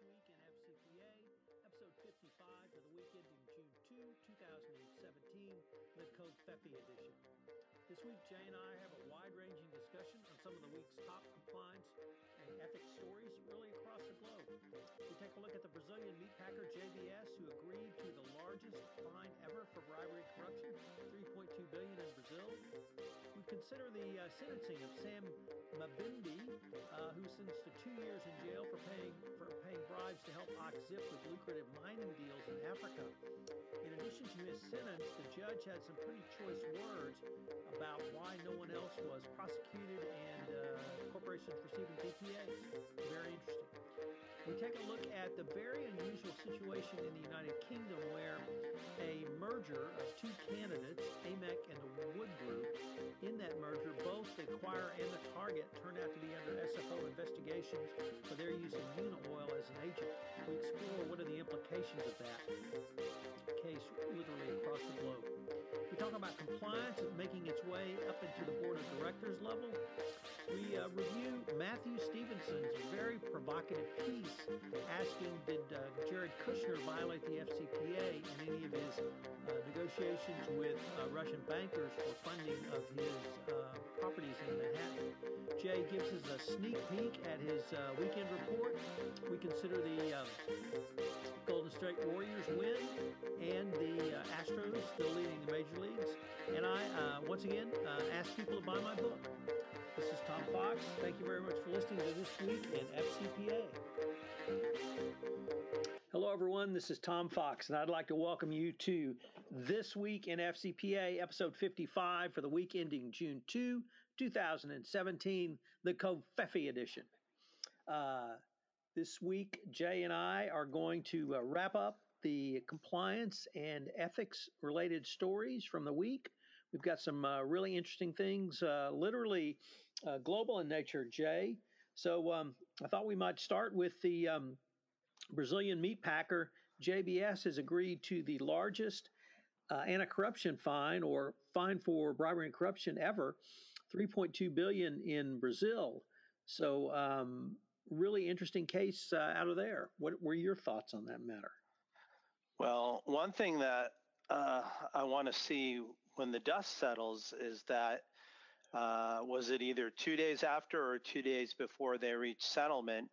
Week in FCPA, episode 55 for the week ending June 2, 2017, the Covfefe edition. This week, Jay and I have a wide ranging discussion on some of the week's top compliance and ethics stories really across the globe. We take a look at the Brazilian meat packer JBS, who agreed largest fine ever for bribery and corruption, 3.2 billion in Brazil. We consider the uh, sentencing of Sam Mabimbi, uh, who's sentenced to two years in jail for paying for paying bribes to help Och-Ziff with lucrative mining deals in Africa. In addition to his sentence, the judge had some pretty choice words about why no one else was prosecuted and uh, corporations receiving DPAs. Very interesting. We take a look at the very unusual situation in the United Kingdom where a merger of two candidates, AMEC and the Wood Group, in that merger, both the acquirer and the target turned out to be under SFO investigations for their use of Unaoil as an agent. We explore what are the implications of that case literally across the globe. We talk about compliance making its way up into the board of directors level. We uh, review Matthew Stephenson's very provocative piece asking Did uh, Jared Kushner violate the FCPA in any of his uh, negotiations with uh, Russian bankers for funding of his uh, properties in Manhattan? Jay gives us a sneak peek at his uh, weekend report. We consider the Golden State Warriors win and the Astros still leading the major leagues. And I, once again, ask people to buy my book. This is Tom Fox. Thank you very much for listening to This Week in FCPA. Hello, everyone. This is Tom Fox, and I'd like to welcome you to This Week in FCPA, episode 55 for the week ending June 2, 2017, the Covfefe edition. Uh, this week, Jay and I are going to uh, wrap up the compliance and ethics related stories from the week. We've got some uh, really interesting things, uh, literally uh, global in nature, Jay. So um, I thought we might start with the um, Brazilian meat packer. JBS has agreed to the largest uh, anti-corruption fine or fine for bribery and corruption ever, 3.2 billion in Brazil. So um, really interesting case uh, out of there. What were your thoughts on that matter? Well, one thing that uh, I want to see when the dust settles is that uh, was it either two days after or two days before they reached settlement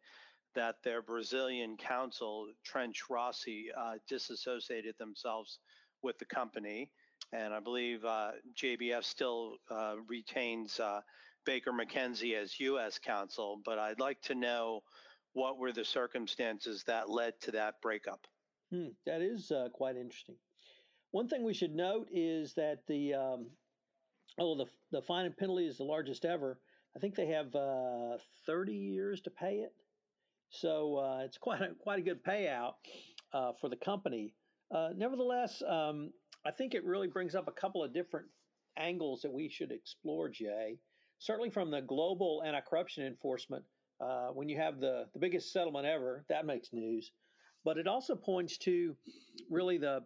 that their Brazilian counsel, Trench Rossi, uh, disassociated themselves with the company. And I believe uh, JBS still uh, retains uh, Baker McKenzie as U.S. counsel, but I'd like to know what were the circumstances that led to that breakup. Hmm, that is uh, quite interesting. One thing we should note is that the um, oh the the fine and penalty is the largest ever. I think they have uh, 30 years to pay it, so uh, it's quite a, quite a good payout uh, for the company. Uh, nevertheless, um, I think it really brings up a couple of different angles that we should explore, Jay. Certainly from the global anti-corruption enforcement, uh, when you have the the biggest settlement ever, that makes news. But it also points to really the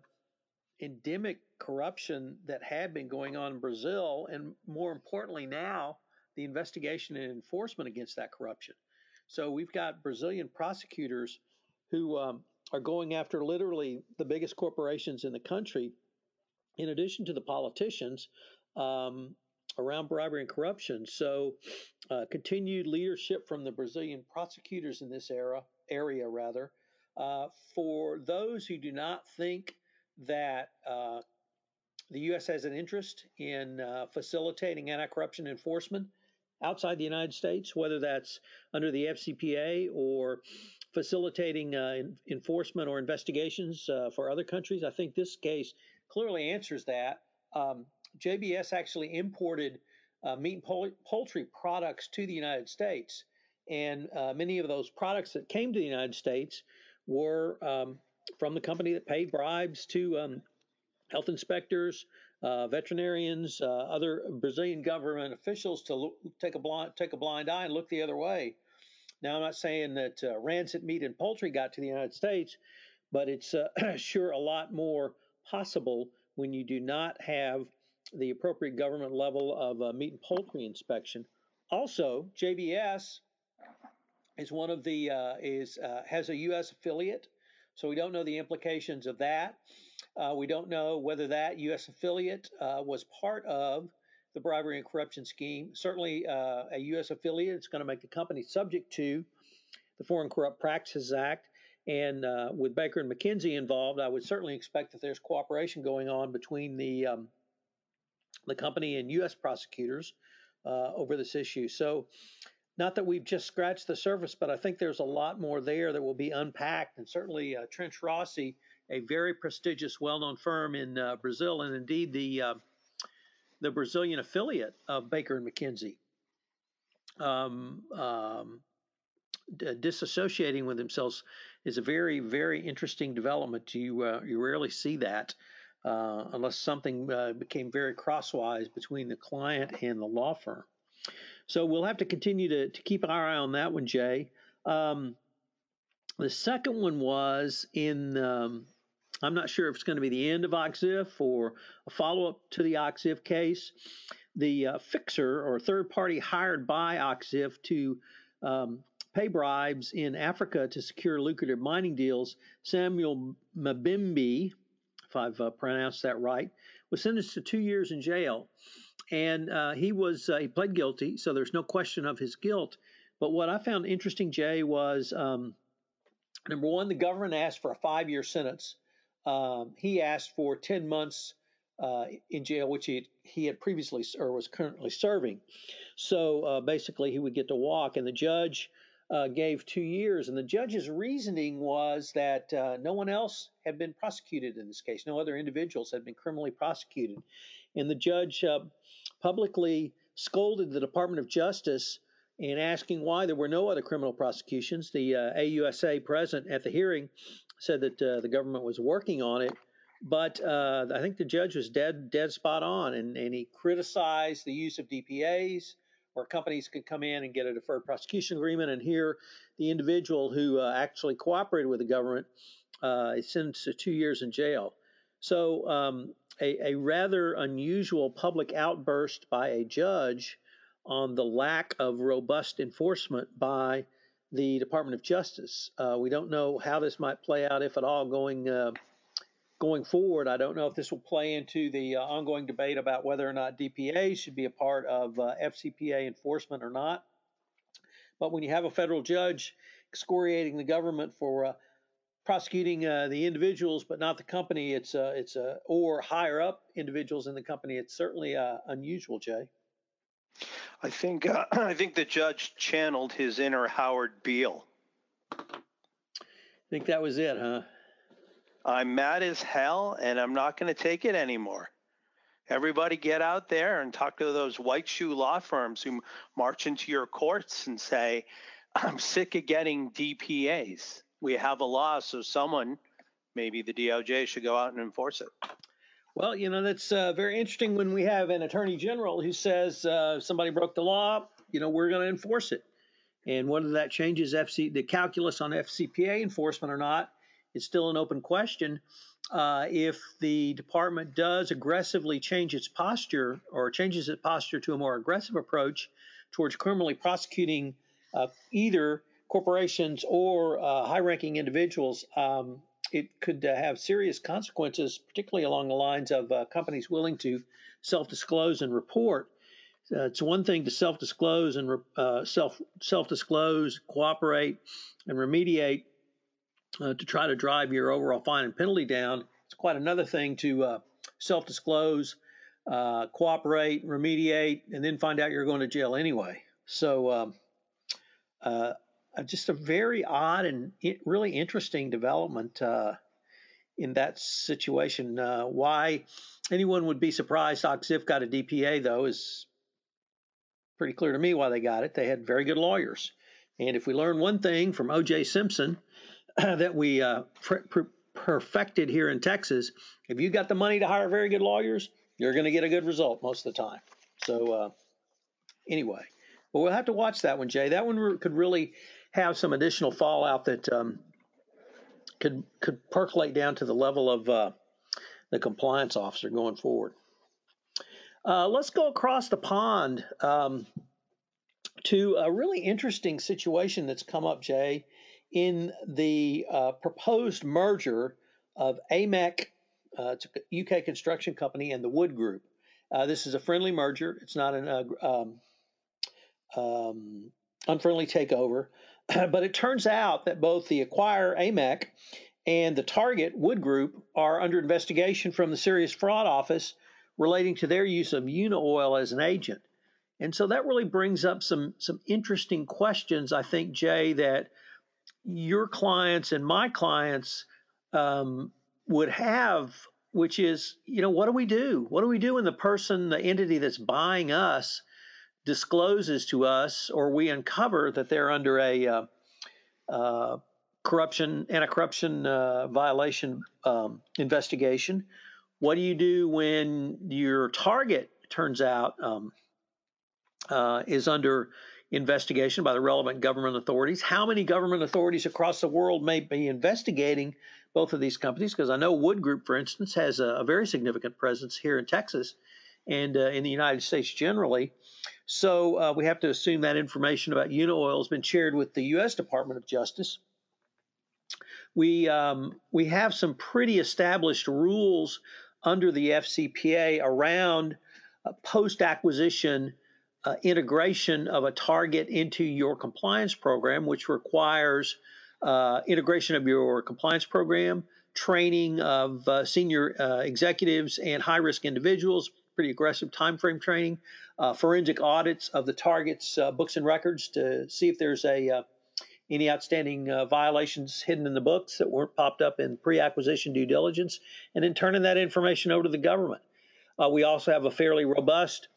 endemic corruption that had been going on in Brazil, and more importantly now, the investigation and enforcement against that corruption. So we've got Brazilian prosecutors who um, are going after literally the biggest corporations in the country, in addition to the politicians. Um, around bribery and corruption. So, uh, continued leadership from the Brazilian prosecutors in this era area, rather, uh, for those who do not think that uh, the U.S. has an interest in uh, facilitating anti corruption enforcement outside the United States, whether that's under the FCPA or facilitating uh, enforcement or investigations uh, for other countries. I think this case clearly answers that. Um, JBS actually imported meat and pol- poultry products to the United States. And uh, many of those products that came to the United States were um, from the company that paid bribes to um, health inspectors, uh, veterinarians, uh, other Brazilian government officials to look, take a blind take a blind eye and look the other way. Now, I'm not saying that uh, rancid meat and poultry got to the United States, but it's uh, sure a lot more possible when you do not have the appropriate government level of uh, meat and poultry inspection. Also, JBS is one of the uh, is uh, has a U.S. affiliate, so we don't know the implications of that. Uh, we don't know whether that U.S. affiliate uh, was part of the bribery and corruption scheme. Certainly, uh, a U.S. affiliate is going to make the company subject to the Foreign Corrupt Practices Act. And uh, with Baker and McKenzie involved, I would certainly expect that there's cooperation going on between the um, the company and U.S. prosecutors over this issue. So, not that we've just scratched the surface, but I think there's a lot more there that will be unpacked. And certainly, uh, Trench Rossi, a very prestigious, well-known firm in uh, Brazil, and indeed the uh, the Brazilian affiliate of Baker and McKenzie, um, um, disassociating with themselves is a very, very interesting development. You uh, you rarely see that uh, unless something uh, became very crosswise between the client and the law firm. So we'll have to continue to, to keep our eye on that one, Jay. Um, the second one was in, um, I'm not sure if it's going to be the end of Och-Ziff or a follow up to the Och-Ziff case. The uh, fixer or third party hired by Och-Ziff to um, pay bribes in Africa to secure lucrative mining deals, Samuel Mabimbi, if I've uh, pronounced that right, was sentenced to two years in jail. And uh, he was uh, he pled guilty, so there's no question of his guilt. But what I found interesting, Jay, was um, number one, the government asked for a five-year sentence. Um, he asked for 10 months uh, in jail, which he he had previously or was currently serving. So uh, basically, he would get to walk, and the judge uh, gave two years. And the judge's reasoning was that uh, no one else had been prosecuted in this case, no other individuals had been criminally prosecuted. And the judge publicly scolded the Department of Justice in asking why there were no other criminal prosecutions. The uh, AUSA present at the hearing said that uh, the government was working on it. But uh, I think the judge was dead, dead spot on, and, and he criticized the use of DPAs, where companies could come in and get a deferred prosecution agreement. And here, the individual who uh, actually cooperated with the government uh, is sentenced to two years in jail. So, um, a, a, rather unusual public outburst by a judge on the lack of robust enforcement by the Department of Justice. Uh, we don't know how this might play out, if at all, going uh, going forward, I don't know if this will play into the uh, ongoing debate about whether or not DPA should be a part of uh, FCPA enforcement or not. But when you have a federal judge excoriating the government for uh, prosecuting uh, the individuals but not the company, it's uh, it's uh, or higher up individuals in the company, it's certainly unusual, Jay. I think I think the judge channeled his inner Howard Beale. I think that was it, huh? I'm mad as hell and I'm not going to take it anymore. Everybody get out there and talk to those white shoe law firms who march into your courts and say, I'm sick of getting DPAs. We have a law, so someone, maybe the DOJ, should go out and enforce it. Well, you know, that's uh, very interesting when we have an attorney general who says uh, somebody broke the law, you know, we're going to enforce it. And whether that changes FC, the calculus on FCPA enforcement or not it's still an open question. Uh, if the department does aggressively change its posture or changes its posture to a more aggressive approach towards criminally prosecuting uh, either corporations or uh, high ranking individuals, um, it could uh, have serious consequences, particularly along the lines of uh, companies willing to self disclose and report. Uh, it's one thing to self disclose and self self disclose, cooperate, and remediate uh, to try to drive your overall fine and penalty down. It's quite another thing to uh, self disclose, uh, cooperate, remediate, and then find out you're going to jail anyway. So, um, uh, uh, just a very odd and really interesting development uh, in that situation. why anyone would be surprised Och-Ziff got a DPA, though, is pretty clear to me why they got it. They had very good lawyers. And if we learn one thing from O.J. Simpson, that we uh, perfected here in Texas, if you got the money to hire very good lawyers, you're going to get a good result most of the time. So uh, anyway, but we'll have to watch that one, Jay. That one could really have some additional fallout that um, could could percolate down to the level of uh, the compliance officer going forward. Uh, let's go across the pond um, to a really interesting situation that's come up, Jay, in the uh, proposed merger of AMEC, uh, UK construction company, and the Wood Group. Uh, this is a friendly merger. It's not an uh, um, um, unfriendly takeover. but it turns out that both the acquirer AMEC and the target Wood Group are under investigation from the Serious Fraud Office relating to their use of Unaoil as an agent. And so that really brings up some some interesting questions, I think, Jay, that your clients and my clients um, would have, which is, you know, what do we do? What do we do when the person, the entity that's buying us, discloses to us, or we uncover that they're under a uh, uh, corruption anti-corruption uh, violation um, investigation? What do you do when your target turns out um, uh, is under investigation by the relevant government authorities. How many government authorities across the world may be investigating both of these companies? Because I know Wood Group, for instance, has a, a very significant presence here in Texas and uh, in the United States generally. So uh, we have to assume that information about Unaoil has been shared with the U.S. Department of Justice. We um, we have some pretty established rules under the FCPA around uh, post acquisition uh, integration of a target into your compliance program, which requires uh, integration of your compliance program, training of uh, senior uh, executives and high risk individuals, pretty aggressive time frame training, uh, forensic audits of the target's uh, books and records to see if there's a any outstanding violations hidden in the books that weren't popped up in pre-acquisition due diligence, and then turning that information over to the government. we also have a fairly robust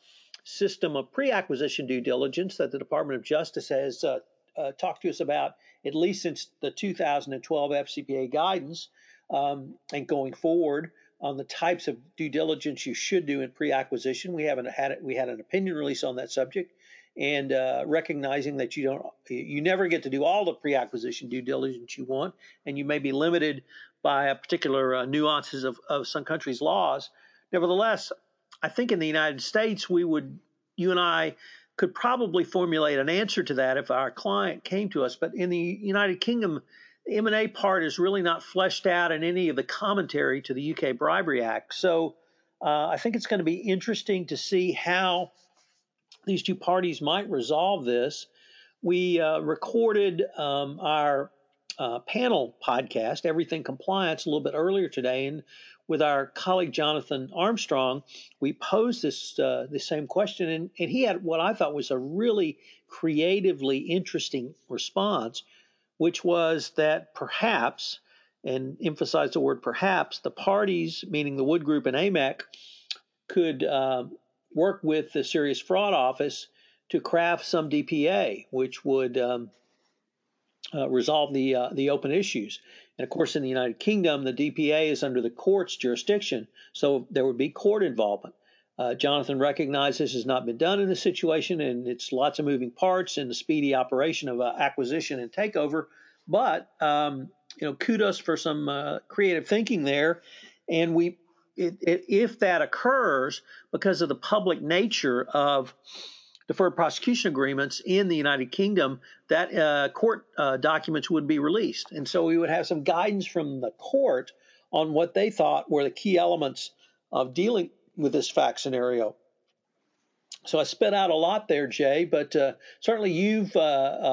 system of pre acquisition due diligence that the Department of Justice has uh, uh, talked to us about at least since the 2012 FCPA guidance um, and going forward on the types of due diligence you should do in pre-acquisition. We haven't had it. We had an opinion release on that subject, and uh, recognizing that you don't, you never get to do all the pre-acquisition due diligence you want, and you may be limited by a particular uh, nuances of, of some countries' laws. Nevertheless, I think in the United States, we would, you and I could probably formulate an answer to that if our client came to us. But in the United Kingdom, the M&A part is really not fleshed out in any of the commentary to the UK Bribery Act. So uh, I think it's going to be interesting to see how these two parties might resolve this. We uh, recorded um, our uh, panel podcast, Everything Compliance, a little bit earlier today, and with our colleague Jonathan Armstrong, we posed this uh, the same question, and, and he had what I thought was a really creatively interesting response, which was that perhaps, and emphasize the word perhaps, the parties, meaning the Wood Group and AMEC, could uh, work with the Serious Fraud Office to craft some DPA, which would um, uh, resolve the uh, the open issues. And of course, in the United Kingdom, the DPA is under the court's jurisdiction, so there would be court involvement. Uh, Jonathan recognized this has not been done in this situation, and it's lots of moving parts in the speedy operation of uh, acquisition and takeover. But um, you know, kudos for some uh, creative thinking there. And we, it, it, if that occurs, because of the public nature of deferred prosecution agreements in the United Kingdom, that uh, court uh, documents would be released. And so we would have some guidance from the court on what they thought were the key elements of dealing with this fact scenario. So I spit out a lot there, Jay, but uh, certainly you've uh,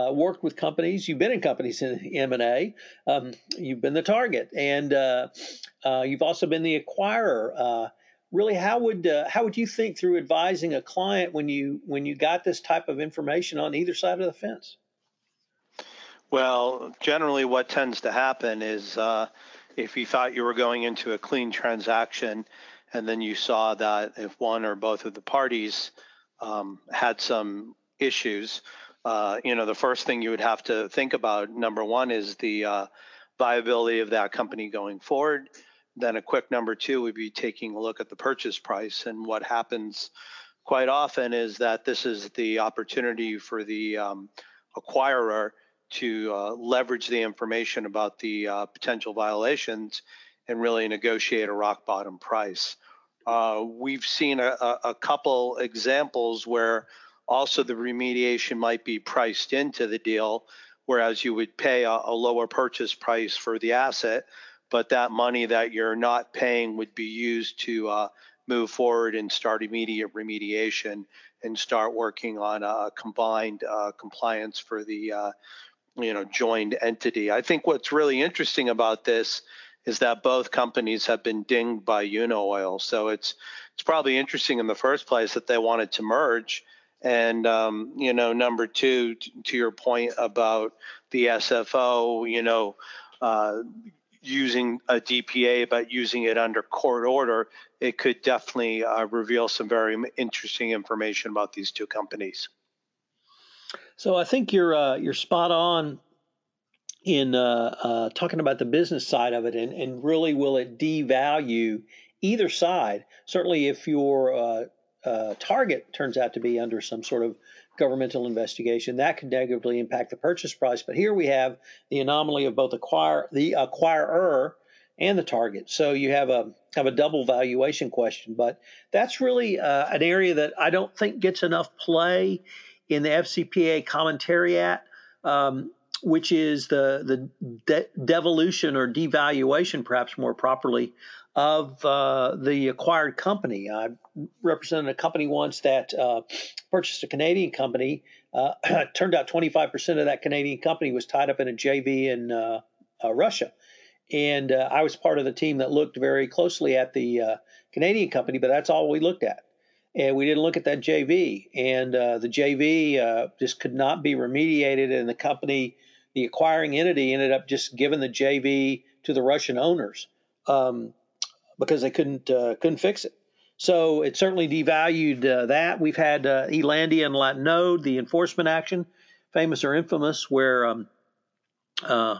uh, worked with companies. You've been in companies in M&A. Um, you've been the target, and uh, you've also been the acquirer really how would uh, how would you think through advising a client when you when you got this type of information on either side of the fence well generally what tends to happen is uh, if you thought you were going into a clean transaction and then you saw that if one or both of the parties um, had some issues uh, you know the first thing you would have to think about number one is the uh, viability of that company going forward then a quick number two would be taking a look at the purchase price. And what happens quite often is that this is the opportunity for the um, acquirer to uh, leverage the information about the uh, potential violations and really negotiate a rock bottom price. Uh, we've seen a, a, couple examples where also the remediation might be priced into the deal, whereas you would pay a, a lower purchase price for the asset, but that money that you're not paying would be used to uh, move forward and start immediate remediation and start working on a combined uh, compliance for the uh, you know joined entity. I think what's really interesting about this is that both companies have been dinged by Unaoil, so it's it's probably interesting in the first place that they wanted to merge. And um, you know, number two, t- to your point about the SFO, you know, uh, using a DPA but using it under court order, it could definitely uh, reveal some very interesting information about these two companies. So I think you're uh, you're spot on in uh, uh, talking about the business side of it, and, and really will it devalue either side? Certainly, if your uh, uh, target turns out to be under some sort of governmental investigation, that could negatively impact the purchase price. But here we have the anomaly of both acquire the acquirer and the target. So you have a have a double valuation question. But that's really uh, an area that I don't think gets enough play in the FCPA commentariat. Um, which is the the de- devolution or devaluation, perhaps more properly, of uh, the acquired company. I represented a company once that uh, purchased a Canadian company. Uh, turned out 25% of that Canadian company was tied up in a JV in uh, uh, Russia. And uh, I was part of the team that looked very closely at the Canadian company, but that's all we looked at. And we didn't look at that JV. And the JV just could not be remediated, and the company the acquiring entity ended up just giving the JV to the Russian owners um, because they couldn't uh, couldn't fix it. So it certainly devalued uh, that. We've had uh, Elandia and Latinode, the enforcement action, famous or infamous, where um, uh,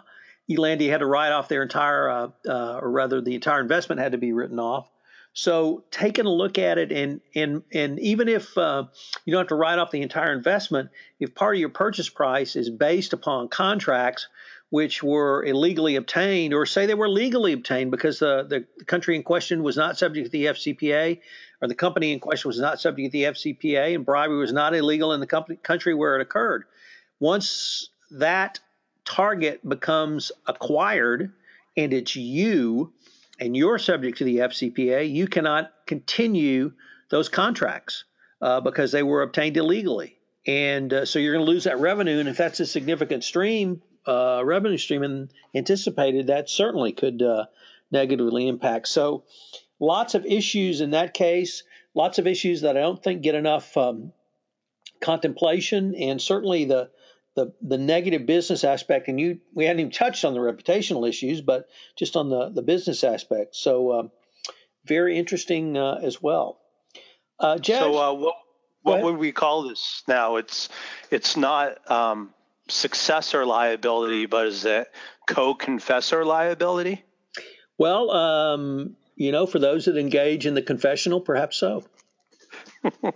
Elandia had to write off their entire, uh, uh, or rather, the entire investment had to be written off. So taking a look at it, and and and even if uh, you don't have to write off the entire investment, if part of your purchase price is based upon contracts which were illegally obtained, or say they were legally obtained because the, the country in question was not subject to the FCPA, or the company in question was not subject to the FCPA, and bribery was not illegal in the company, country where it occurred. Once that target becomes acquired and it's you and you're subject to the FCPA, you cannot continue those contracts uh, because they were obtained illegally. And uh, so you're going to lose that revenue. And if that's a significant stream, uh, revenue stream and anticipated, that certainly could uh, negatively impact. So lots of issues in that case, lots of issues that I don't think get enough um, contemplation. And certainly the the the negative business aspect, and you we hadn't even touched on the reputational issues, but just on the the business aspect. So um, very interesting uh, as well. Uh, Judge, so uh, what what would we call this now? It's it's not um, successor liability, but is it co-confessor liability? Well, um, you know, for those that engage in the confessional, perhaps so.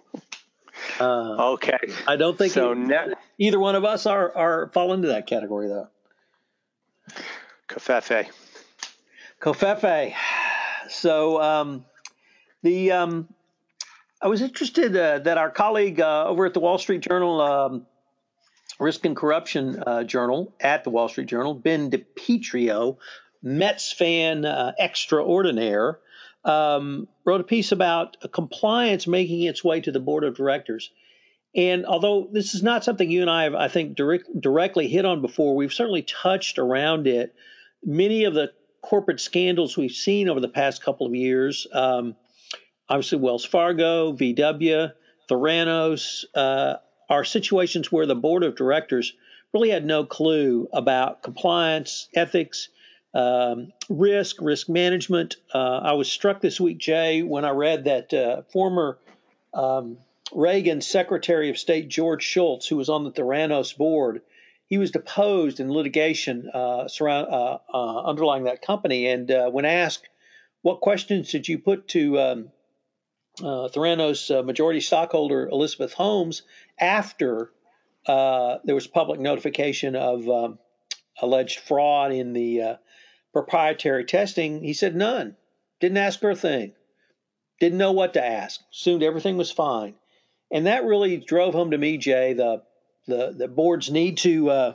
Uh, okay. I don't think so. Ne- either one of us are are fall into that category though. Covfefe. Covfefe. So um, the um, I was interested uh, that our colleague uh, over at the Wall Street Journal, um, Risk and Corruption uh, Journal, at the Wall Street Journal, Ben DiPietro, Mets fan uh, extraordinaire, um, wrote a piece about compliance making its way to the board of directors. And although this is not something you and I have, I think, direct, directly hit on before, we've certainly touched around it. Many of the corporate scandals we've seen over the past couple of years, um, obviously Wells Fargo, VW, Theranos, uh, are situations where the board of directors really had no clue about compliance, ethics, um, risk, risk management. Uh, I was struck this week, Jay, when I read that uh, former um, Reagan Secretary of State George Shultz, who was on the Theranos board, he was deposed in litigation uh, surround, uh, uh, underlying that company. And uh, when asked, what questions did you put to um, Theranos majority stockholder Elizabeth Holmes after there was public notification of um, alleged fraud in the proprietary testing? He said none. Didn't ask her a thing. Didn't know what to ask. Assumed everything was fine. And that really drove home to me, Jay, the the, the boards need to uh,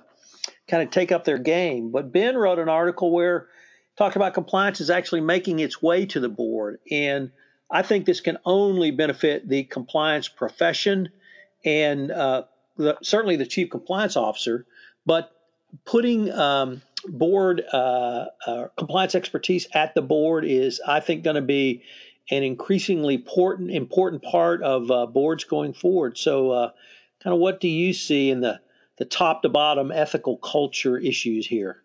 kind of take up their game. But Ben wrote an article where talked about compliance is actually making its way to the board, and I think this can only benefit the compliance profession and uh, the, certainly the chief compliance officer. But putting um, board uh, uh, compliance expertise at the board is, I think, going to be an increasingly important important part of uh, boards going forward. So, uh, kind of, what do you see in the the top to bottom ethical culture issues here?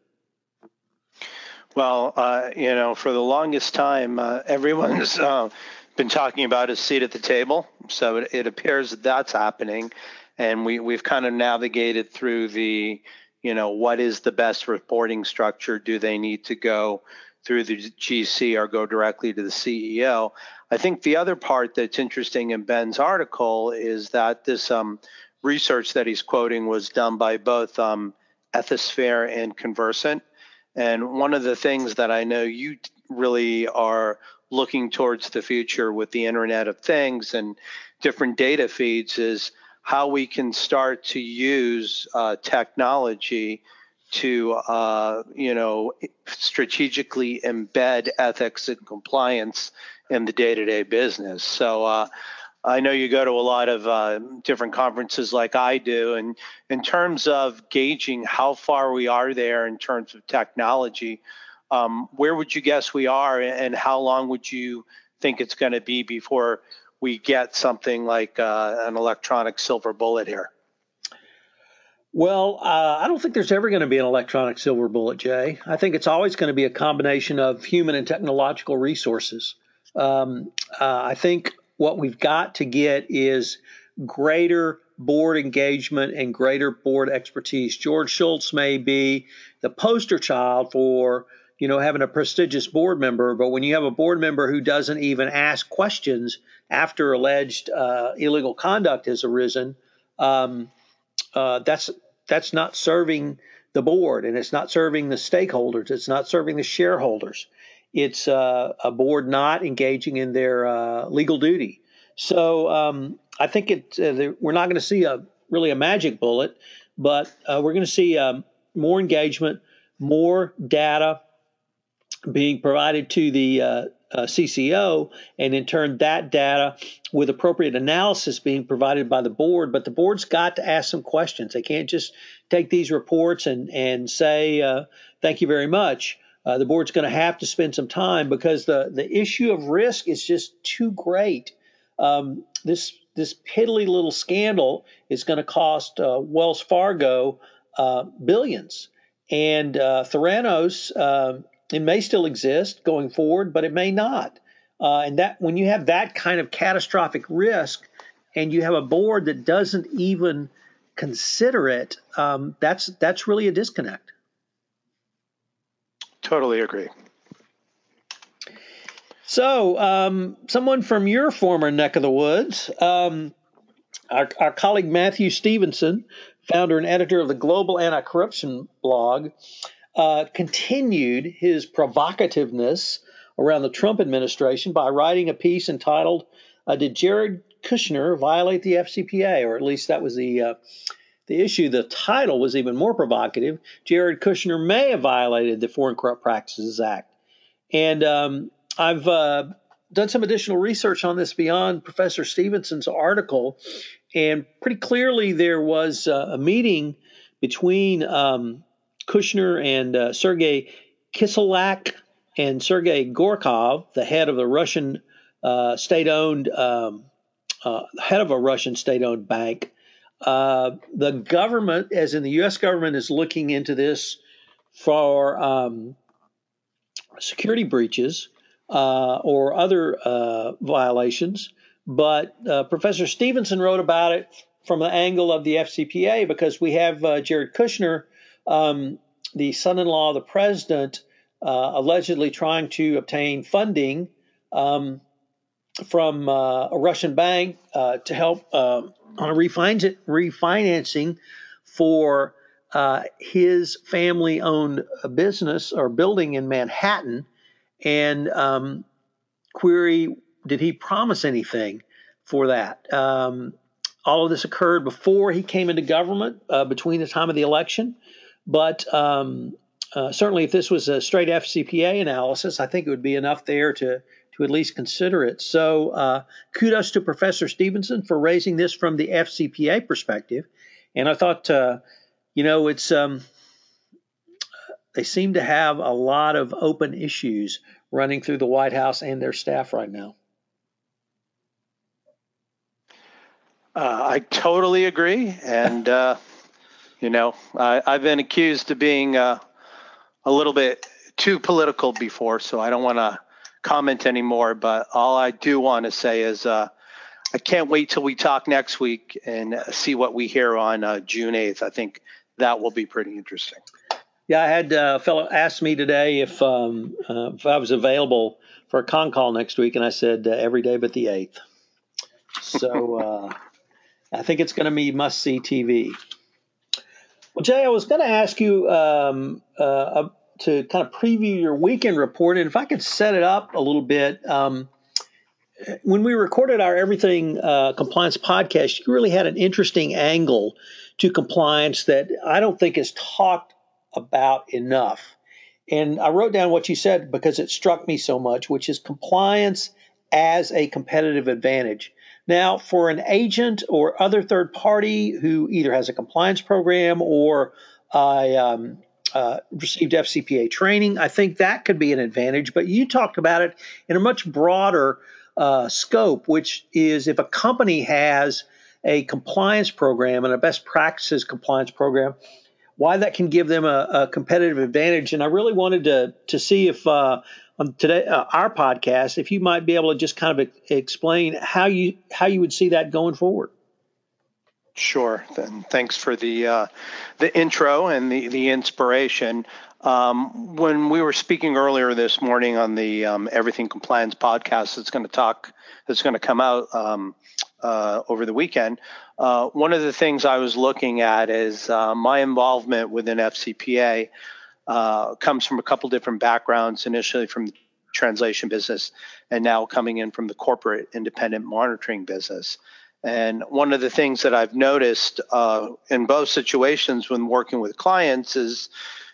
Well, uh, you know, for the longest time, uh, everyone's uh, been talking about a seat at the table. So it, it appears that that's happening, and we we've kind of navigated through the, you know, what is the best reporting structure? Do they need to go through the GC or go directly to the CEO? I think the other part that's interesting in Ben's article is that this um, research that he's quoting was done by both um, Ethisphere and Convercent and one of the things that I know you really are looking towards the future with the Internet of Things and different data feeds is how we can start to use uh, technology to, uh, you know, strategically embed ethics and compliance in the day-to-day business. So uh, I know you go to a lot of uh, different conferences like I do, and in terms of gauging how far we are there in terms of technology, um, where would you guess we are, and how long would you think it's going to be before we get something like uh, an electronic silver bullet here? Well, uh, I don't think there's ever going to be an electronic silver bullet, Jay. I think it's always going to be a combination of human and technological resources. Um, uh, I think what we've got to get is greater board engagement and greater board expertise. George Shultz may be the poster child for you know having a prestigious board member, but when you have a board member who doesn't even ask questions after alleged uh, illegal conduct has arisen, um, uh, that's that's not serving the board and it's not serving the stakeholders. It's not serving the shareholders. It's uh, a board not engaging in their uh, legal duty. So um, I think it, uh, we're not going to see a really a magic bullet, but uh, we're going to see um, more engagement, more data being provided to the uh, uh, CCO, and in turn, that data with appropriate analysis being provided by the board. But the board's got to ask some questions. They can't just take these reports and and say uh, thank you very much uh, the board's going to have to spend some time because the, the issue of risk is just too great. Um, this this piddly little scandal is going to cost uh, Wells Fargo uh, billions, and uh, Theranos um, it may still exist going forward, but it may not. Uh, and that when you have that kind of catastrophic risk, and you have a board that doesn't even consider it, um, that's that's really a disconnect. Totally agree. So, um, someone from your former neck of the woods, um, our, our, colleague Matthew Stephenson, founder and editor of the Global Anti Corruption blog, uh, continued his provocativeness around the Trump administration by writing a piece entitled uh, Did Jared Kushner violate the FCPA? Or at least that was the uh, the issue, the title was even more provocative. Jared Kushner may have violated the Foreign Corrupt Practices Act. And um, I've uh, done some additional research on this beyond Professor Stephenson's article. And pretty clearly, there was uh, a meeting between um, Kushner and uh, Sergei Kislyak and Sergei Gorkov, the head of the Russian uh, state owned, um, uh, head of a Russian state owned bank. Uh, the government, as in the U.S. government, is looking into this for um, security breaches uh, or other uh, violations. But Professor Stephenson wrote about it from the angle of the FCPA because we have Jared Kushner, um, the son in law of the president, allegedly trying to obtain funding um, from a Russian bank to help um, on a refinancing for uh, his family owned business or building in Manhattan and um, query did he promise anything for that? Um, all of this occurred before he came into government, uh, between the time of the election. But um, uh, certainly, if this was a straight FCPA analysis, I think it would be enough there to to at least consider it. So, uh, kudos to Professor Stephenson for raising this from the FCPA perspective. And I thought, uh, you know, it's um, they seem to have a lot of open issues running through the White House and their staff right now. Uh, I totally agree, and uh, you know, I, have been accused of being uh, a little bit too political before, so I don't want to comment anymore. But all I do want to say is uh, I can't wait till we talk next week and see what we hear on uh, June 8th. I think that will be pretty interesting. Yeah, I had uh, a fellow ask me today if um, uh, if I was available for a con call next week, and I said uh, every day but the 8th. So I think it's going to be must see TV. Jay, I was going to ask you um, uh, to kind of preview your weekend report, and if I could set it up a little bit. Um, when we recorded our Everything uh, Compliance podcast, you really had an interesting angle to compliance that I don't think is talked about enough. And I wrote down what you said because it struck me so much, which is compliance as a competitive advantage. Now, for an agent or other third party who either has a compliance program or I um, uh, received FCPA training, I think that could be an advantage. But you talked about it in a much broader uh, scope, which is if a company has a compliance program and a best practices compliance program, why that can give them a, a competitive advantage. And I really wanted to to see if uh, on today uh, our podcast, if you might be able to just kind of explain how you how you would see that going forward. Sure. Then thanks for the uh, the intro and the the inspiration. Um, when we were speaking earlier this morning on the um, Everything Compliance podcast, that's going to talk, that's going to come out um, uh, over the weekend. Uh, one of the things I was looking at is uh, my involvement within FCPA uh, comes from a couple different backgrounds. Initially from the translation business, and now coming in from the corporate independent monitoring business. And one of the things that I've noticed uh, in both situations when working with clients is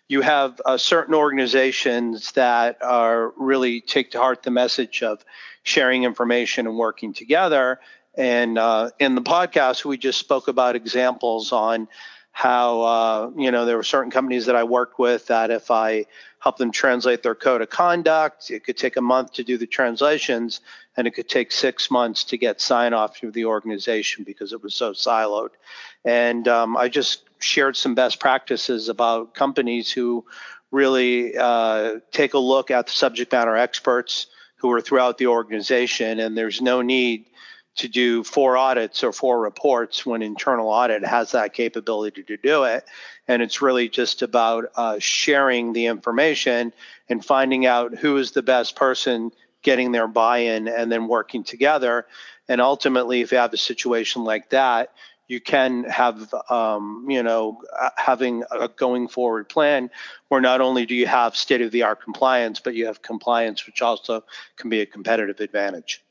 you have uh, certain organizations that are really take to heart the message of sharing information and working together. And uh, in the podcast, we just spoke about examples on how uh, you know there were certain companies that I worked with that if I helped them translate their code of conduct, it could take a month to do the translations, and it could take six months to get sign off through the organization because it was so siloed. And um, I just shared some best practices about companies who really uh, take a look at the subject matter experts who are throughout the organization, and there's no need to do four audits or four reports when internal audit has that capability to do it. And it's really just about uh, sharing the information and finding out who is the best person getting their buy in and then working together. And ultimately, if you have a situation like that, you can have, um, you know, having a going forward plan where not only do you have state of the art compliance, but you have compliance, which also can be a competitive advantage.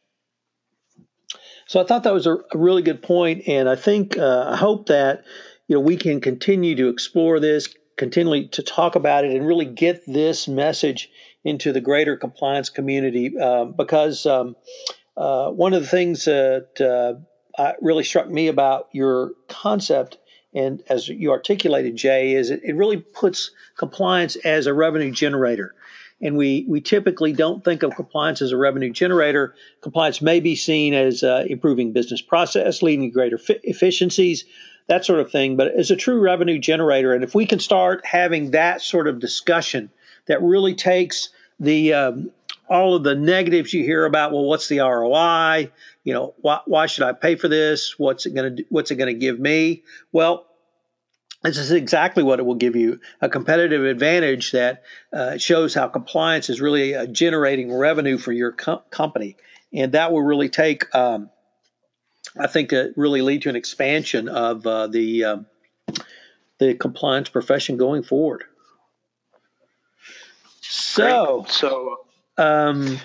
So I thought that was a, a really good point, and I think uh, I hope that you know we can continue to explore this, continually to talk about it, and really get this message into the greater compliance community. Uh, because um, uh, one of the things that uh, really struck me about your concept, and as you articulated, Jay, is it, it really puts compliance as a revenue generator and we, we typically don't think of compliance as a revenue generator. Compliance may be seen as uh, improving business process, leading to greater fi- efficiencies, that sort of thing, but as a true revenue generator. And if we can start having that sort of discussion that really takes the um, all of the negatives you hear about, well, what's the ROI? You know, why, why should I pay for this? What's it going to What's it going to give me? Well, this is exactly what it will give you a competitive advantage that uh, shows how compliance is really uh, generating revenue for your co- company. And that will really take, um, I think, uh, really lead to an expansion of uh, the, um, the compliance profession going forward. So, Great. so um,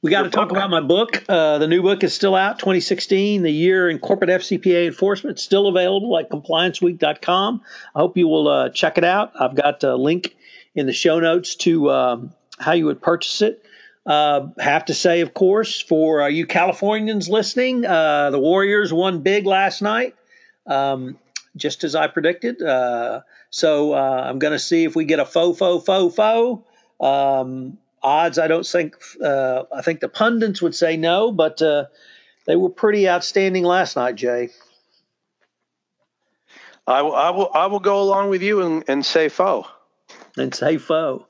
We got to talk about my book. Uh, the new book is still out, 2016, The Year in Corporate FCPA Enforcement, still available at complianceweek.com. I hope you will uh, check it out. I've got a link in the show notes to um, how you would purchase it. Uh, have to say, of course, for uh, you Californians listening, uh, the Warriors won big last night, um, just as I predicted. Uh, so uh, I'm going to see if we get a faux, faux, faux, faux. Um, odds, I don't think. Uh, I think the pundits would say no, but uh, they were pretty outstanding last night, Jay. I will, I will, I will go along with you and, and say faux. And say faux.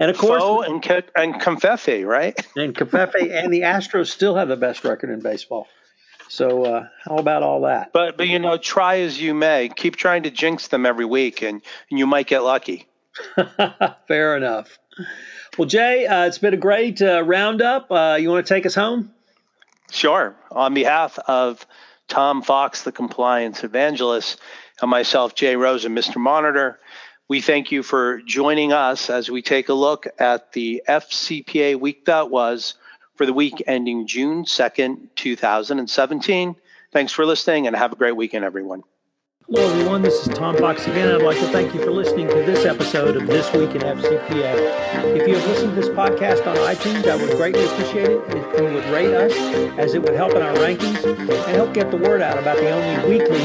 And of course, faux and and Covfefe, right? And Covfefe and the Astros still have the best record in baseball. So uh, how about all that? But but you know, try as you may, keep trying to jinx them every week, and, and you might get lucky. Fair enough. Well, Jay, uh, it's been a great uh, roundup. Uh, you want to take us home? Sure. On behalf of Tom Fox, the compliance evangelist, and myself, Jay Rose, and Mr. Monitor, we thank you for joining us as we take a look at the FCPA week that was for the week ending June 2nd, 2017. Thanks for listening and have a great weekend, everyone. Hello, everyone. This is Tom Fox again. I'd like to thank you for listening to this episode of This Week in FCPA. If you have listened to this podcast on iTunes, I would greatly appreciate it if you would rate us, as it would help in our rankings and help get the word out about the only weekly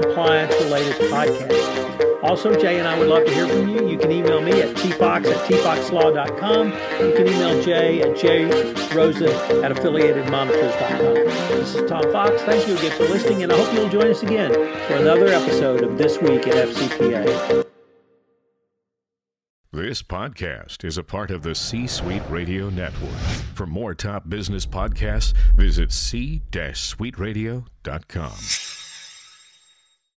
compliance related podcast. Also, Jay and I would love to hear from you. You can email me at tfox at tfoxlaw.com. You can email Jay at jrosen at affiliatedmonitors.com. This is Tom Fox. Thank you again for listening, and I hope you'll join us again for another episode of This Week at FCPA. This podcast is a part of the C Suite Radio Network. For more top business podcasts, visit c-suiteradio.com.